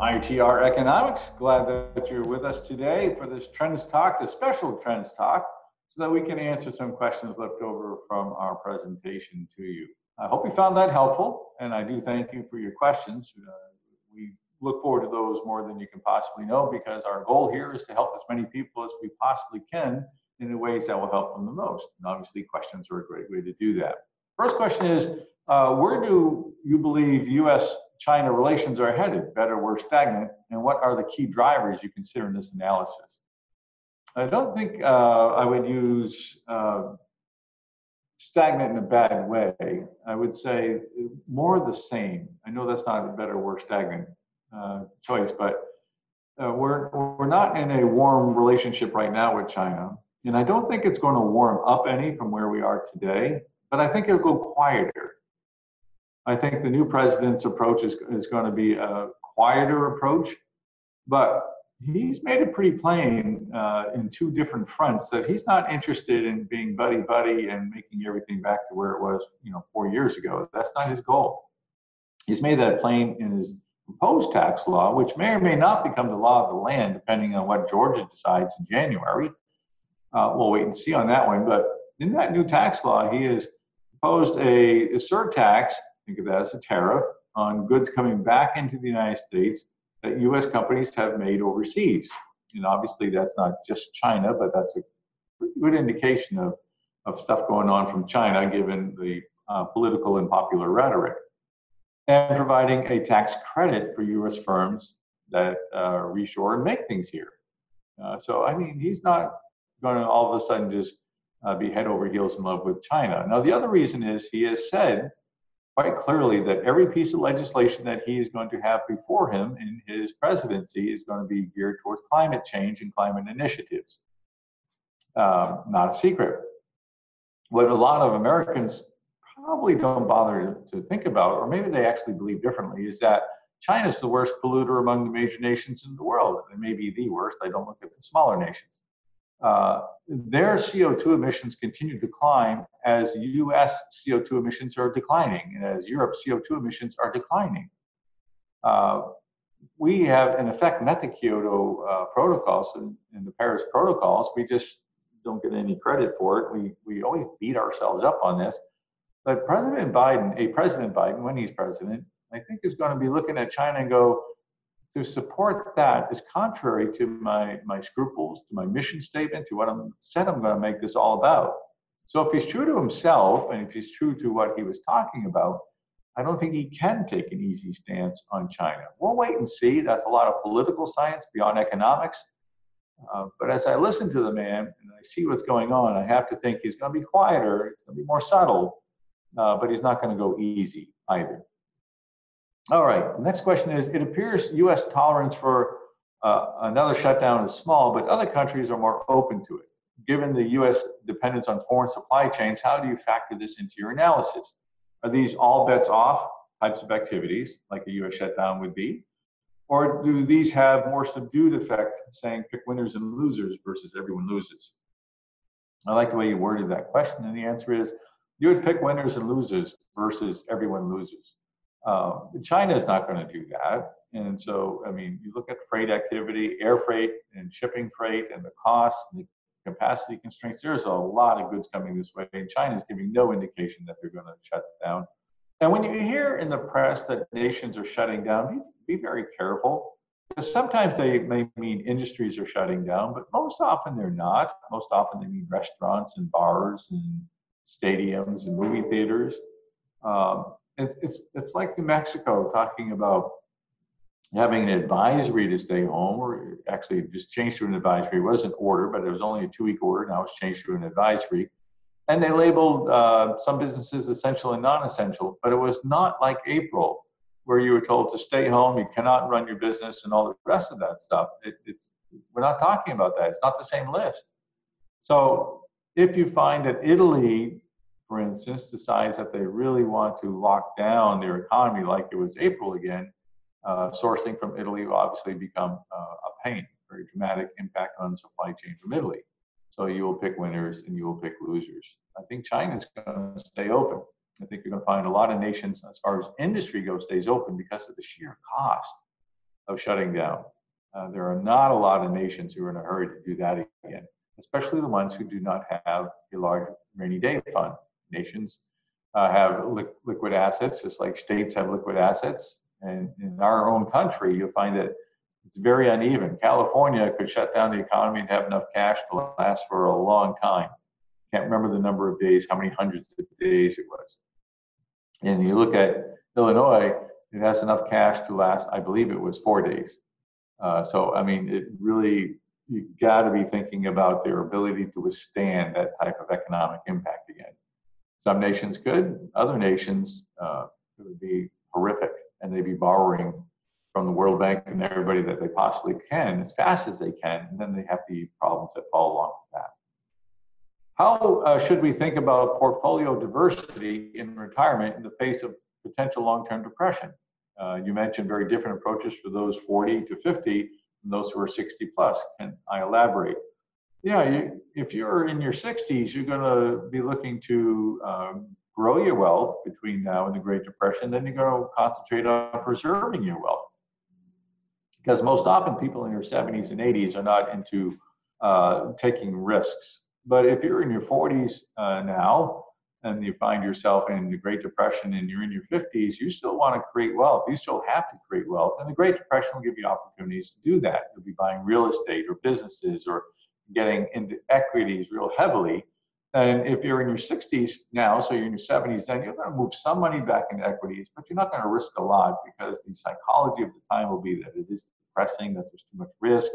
ITR Economics. Glad that you're with us today for this Trends Talk, the special Trends Talk, so that we can answer some questions left over from our presentation to you. I hope you found that helpful, and I do thank you for your questions. Uh, we look forward to those more than you can possibly know because our goal here is to help as many people as we possibly can in the ways that will help them the most. And obviously, questions are a great way to do that. First question is uh, Where do you believe US China relations are headed, better, worse, stagnant, and what are the key drivers you consider in this analysis? I don't think uh, I would use uh, stagnant in a bad way. I would say more the same. I know that's not a better, worse, stagnant uh, choice, but uh, we're we're not in a warm relationship right now with China, and I don't think it's going to warm up any from where we are today. But I think it'll go quieter. I think the new president's approach is, is going to be a quieter approach, but he's made it pretty plain uh, in two different fronts that he's not interested in being buddy buddy and making everything back to where it was, you know, four years ago. That's not his goal. He's made that plain in his proposed tax law, which may or may not become the law of the land, depending on what Georgia decides in January. Uh, we'll wait and see on that one. But in that new tax law, he has proposed a, a surtax think of that as a tariff on goods coming back into the United States that U.S. companies have made overseas. And obviously, that's not just China, but that's a good indication of, of stuff going on from China, given the uh, political and popular rhetoric. And providing a tax credit for U.S. firms that uh, reshore and make things here. Uh, so, I mean, he's not going to all of a sudden just uh, be head over heels in love with China. Now, the other reason is he has said quite clearly that every piece of legislation that he is going to have before him in his presidency is going to be geared towards climate change and climate initiatives. Um, not a secret. What a lot of Americans probably don't bother to think about, or maybe they actually believe differently, is that China is the worst polluter among the major nations in the world. It may be the worst. I don't look at the smaller nations. Uh, their CO2 emissions continue to climb as US CO2 emissions are declining and as Europe CO2 emissions are declining. Uh, we have, in effect, met the Kyoto uh, protocols and, and, the Paris protocols. We just don't get any credit for it. We, we always beat ourselves up on this. But President Biden, a President Biden, when he's president, I think is going to be looking at China and go, to support that is contrary to my, my scruples, to my mission statement, to what I'm said I'm going to make this all about. So if he's true to himself and if he's true to what he was talking about, I don't think he can take an easy stance on China. We'll wait and see. That's a lot of political science beyond economics. Uh, but as I listen to the man and I see what's going on, I have to think he's going to be quieter, he's going to be more subtle, uh, but he's not going to go easy either. All right, the next question is, it appears US tolerance for uh, another shutdown is small, but other countries are more open to it. Given the US dependence on foreign supply chains, how do you factor this into your analysis? Are these all bets off types of activities, like a US shutdown would be? Or do these have more subdued effect, saying pick winners and losers versus everyone loses? I like the way you worded that question, and the answer is you would pick winners and losers versus everyone loses. Um, China is not going to do that. And so, I mean, you look at freight activity, air freight and shipping freight and the costs and the capacity constraints, there's a lot of goods coming this way. And China is giving no indication that they're going to shut down. And when you hear in the press that nations are shutting down, be, be very careful. Because sometimes they may mean industries are shutting down, but most often they're not. Most often they mean restaurants and bars and stadiums and movie theaters. Um, it's, it's, it's like New Mexico talking about having an advisory to stay home, or actually just changed to an advisory. It was an order, but it was only a two week order. Now it's changed to an advisory. And they labeled uh, some businesses essential and non essential, but it was not like April, where you were told to stay home, you cannot run your business, and all the rest of that stuff. It, it's, we're not talking about that. It's not the same list. So if you find that Italy for instance, decides that they really want to lock down their economy like it was April again, uh, sourcing from Italy will obviously become uh, a pain, very dramatic impact on supply chain from Italy. So you will pick winners and you will pick losers. I think China's going to stay open. I think you're going to find a lot of nations, as far as industry goes, stays open because of the sheer cost of shutting down. Uh, there are not a lot of nations who are in a hurry to do that again, especially the ones who do not have a large rainy day fund. Nations uh, have li- liquid assets, just like states have liquid assets. And in our own country, you'll find that it's very uneven. California could shut down the economy and have enough cash to last for a long time. Can't remember the number of days, how many hundreds of days it was. And you look at Illinois, it has enough cash to last, I believe it was four days. Uh, so, I mean, it really, you got to be thinking about their ability to withstand that type of economic impact again. Some nations could, other nations, uh, it would be horrific, and they'd be borrowing from the World Bank and everybody that they possibly can as fast as they can, and then they have the problems that follow along with that. How uh, should we think about portfolio diversity in retirement in the face of potential long-term depression? Uh, you mentioned very different approaches for those 40 to 50 and those who are 60 plus. Can I elaborate? Yeah, you, if you're in your 60s, you're going to be looking to um, grow your wealth between now and the Great Depression. Then you're going to concentrate on preserving your wealth. Because most often people in their 70s and 80s are not into uh, taking risks. But if you're in your 40s uh, now, and you find yourself in the Great Depression and you're in your 50s, you still want to create wealth. You still have to create wealth. And the Great Depression will give you opportunities to do that. You'll be buying real estate or businesses or getting into equities real heavily. And if you're in your 60s now, so you're in your 70s, then you're going to move some money back into equities, but you're not going to risk a lot because the psychology of the time will be that it is depressing, that there's too much risk,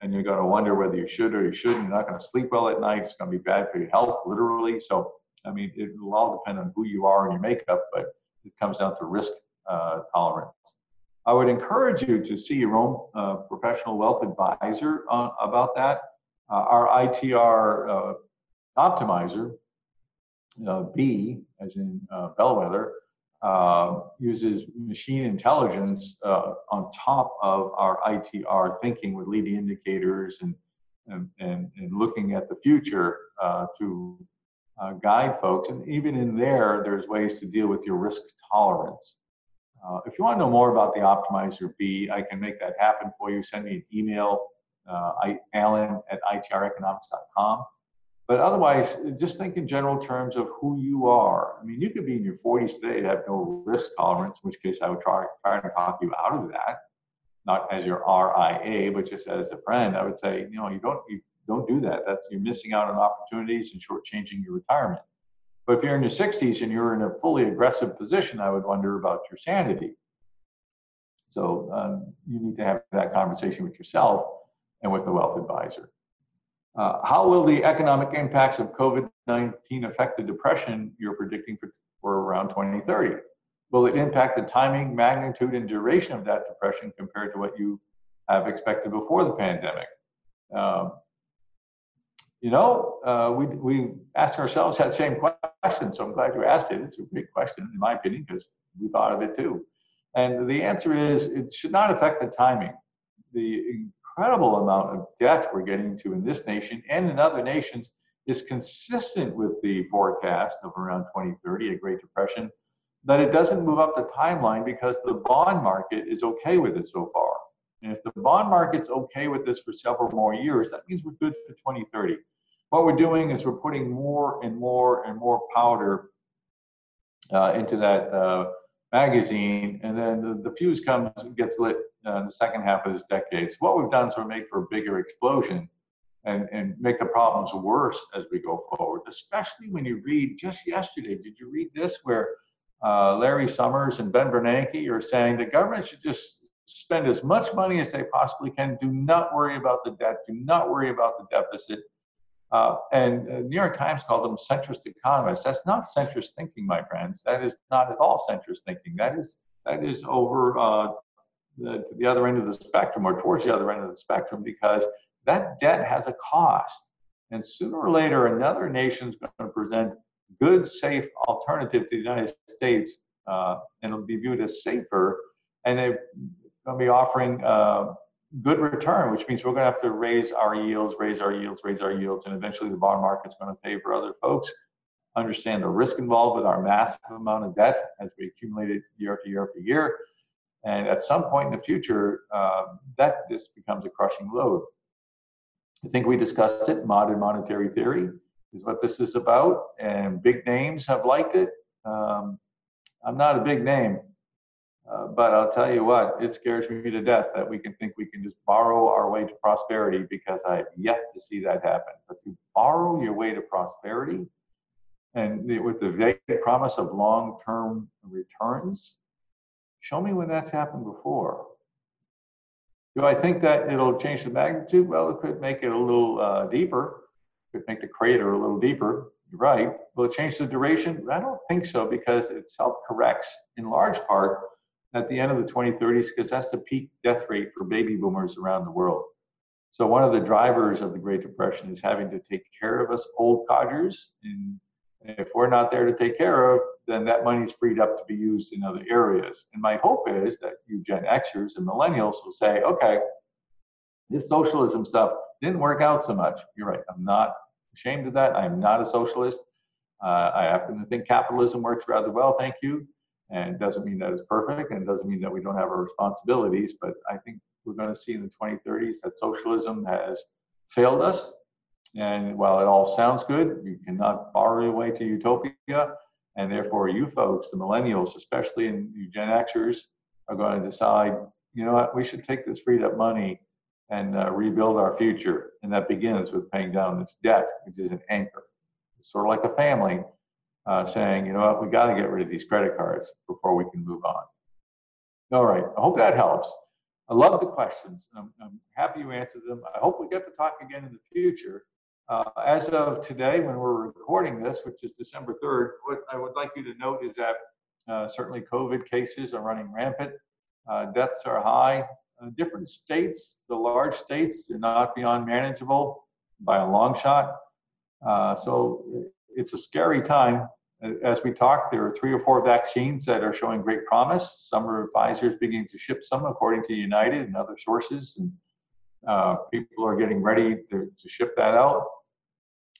and you're going to wonder whether you should or you shouldn't. You're not going to sleep well at night. It's going to be bad for your health, literally. So I mean, it will all depend on who you are and your makeup, but it comes down to risk uh, tolerance. I would encourage you to see your own uh, professional wealth advisor uh, about that. Uh, our ITR uh, optimizer, uh, B, as in bellwether, uses machine intelligence on top of our ITR thinking with leading indicators and, and, and, and looking at the future to uh, guide folks. And even in there, there's ways to deal with your risk tolerance. Uh, if you want to know more about the Optimizer B, I can make that happen for you. Send me an email, uh, I, alan at itreconomics.com. But otherwise, just think in general terms of who you are. I mean, you could be in your 40s today and have no risk tolerance, in which case I would try, try to talk you out of that, not as your RIA, but just as a friend. I would say, you know, you don't, you don't do that. That's you're missing out on opportunities and shortchanging your retirement. But if you're in your 60s and you're in a fully aggressive position, I would wonder about your sanity. So um, you need to have that conversation with yourself and with the wealth advisor. Uh, how will the economic impacts of COVID 19 affect the depression you're predicting for, for around 2030? Will it impact the timing, magnitude, and duration of that depression compared to what you have expected before the pandemic? Um, you know, uh, we, we asked ourselves that same question. So I'm glad you asked it. It's a great question, in my opinion, because we thought of it too. And the answer is it should not affect the timing. The incredible amount of debt we're getting to in this nation and in other nations is consistent with the forecast of around 2030, a Great Depression, that it doesn't move up the timeline because the bond market is okay with it so far. And if the bond market's okay with this for several more years, that means we're good for 2030. What we're doing is we're putting more and more and more powder uh, into that uh, magazine, and then the, the fuse comes and gets lit uh, the second half of this decade. So what we've done is we're made for a bigger explosion and, and make the problems worse as we go forward, especially when you read just yesterday, did you read this where uh, Larry Summers and Ben Bernanke are saying the government should just spend as much money as they possibly can. Do not worry about the debt. Do not worry about the deficit. Uh, and uh, New York Times called them centrist economists. That's not centrist thinking, my friends. That is not at all centrist thinking. That is that is over uh, the, to the other end of the spectrum or towards the other end of the spectrum because that debt has a cost. And sooner or later, another nation is going to present good, safe alternative to the United States, uh, and it'll be viewed as safer. And they're going to be offering uh, good return, which means we're going to have to raise our yields, raise our yields, raise our yields, and eventually the bond market's going to favor other folks. Understand the risk involved with our massive amount of debt as we accumulate it year after year after year. And at some point in the future, uh, that just becomes a crushing load. I think we discussed it. Modern monetary theory is what this is about, and big names have liked it. Um, I'm not a big name, uh, but I'll tell you what, it scares me to death that we can think we can just borrow our way to prosperity because I have yet to see that happen. But to borrow your way to prosperity and with the vague promise of long term returns, show me when that's happened before. Do I think that it'll change the magnitude? Well, it could make it a little uh, deeper, it could make the crater a little deeper. You're right. Will it change the duration? I don't think so because it self corrects in large part at the end of the 2030s because that's the peak death rate for baby boomers around the world. So one of the drivers of the Great Depression is having to take care of us old codgers. And if we're not there to take care of, then that money is freed up to be used in other areas. And my hope is that you Gen Xers and millennials will say, okay, this socialism stuff didn't work out so much. You're right. I'm not ashamed of that. I'm not a socialist. Uh, I happen to think capitalism works rather well. Thank you. And it doesn't mean that it's perfect and it doesn't mean that we don't have our responsibilities, but I think we're going to see in the 2030s that socialism has failed us. And while it all sounds good, you cannot borrow your way to utopia. And therefore, you folks, the millennials, especially and you Gen Xers, are going to decide, you know what, we should take this freed up money and uh, rebuild our future. And that begins with paying down this debt, which is an anchor. It's sort of like a family uh, saying, you know what, we got to get rid of these credit cards before we can move on. All right, I hope that helps. I love the questions. I'm, I'm happy you answered them. I hope we get to talk again in the future. Uh, as of today, when we're recording this, which is December 3rd, what I would like you to note is that uh, certainly COVID cases are running rampant. Uh, deaths are high. Uh, different states, the large states, are not beyond manageable by a long shot. Uh, so it's a scary time as we talk, there are three or four vaccines that are showing great promise. Some are Pfizer's beginning to ship some, according to United and other sources, and uh, people are getting ready to, to ship that out.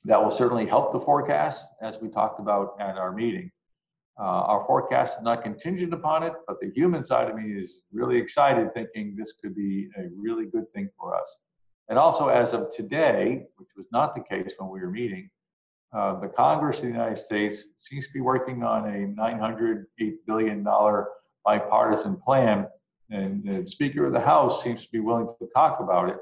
That will certainly help the forecast, as we talked about at our meeting. Uh, our forecast is not contingent upon it, but the human side of me is really excited, thinking this could be a really good thing for us. And also, as of today, which was not the case when we were meeting, uh, the Congress of the United States seems to be working on a $908 billion bipartisan plan, and the Speaker of the House seems to be willing to talk about it.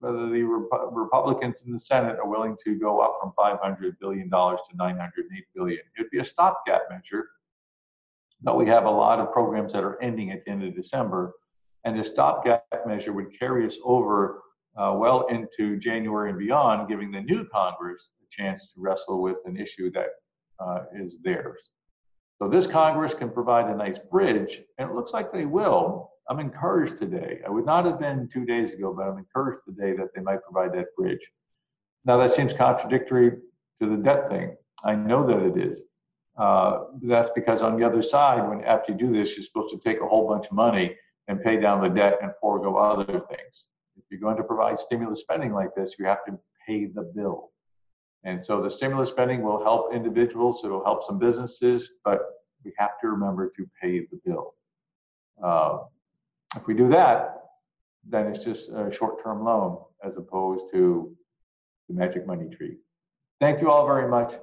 Whether the Rep- Republicans in the Senate are willing to go up from $500 billion to 908 billion. It'd be a stopgap measure, but we have a lot of programs that are ending at the end of December, and the stopgap measure would carry us over uh, well into January and beyond, giving the new Congress a chance to wrestle with an issue that uh, is theirs. So this Congress can provide a nice bridge, and it looks like they will. I'm encouraged today. I would not have been two days ago, but I'm encouraged today that they might provide that bridge. Now that seems contradictory to the debt thing. I know that it is. Uh, that's because on the other side, when after you do this, you're supposed to take a whole bunch of money and pay down the debt and forego other things If you're going to provide stimulus spending like this, you have to pay the bill. And so the stimulus spending will help individuals, it'll help some businesses, but we have to remember to pay the bill. Uh, if we do that, then it's just a short term loan as opposed to the magic money tree. Thank you all very much.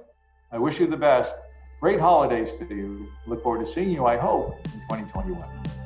I wish you the best. Great holidays to you. Look forward to seeing you, I hope, in 2021.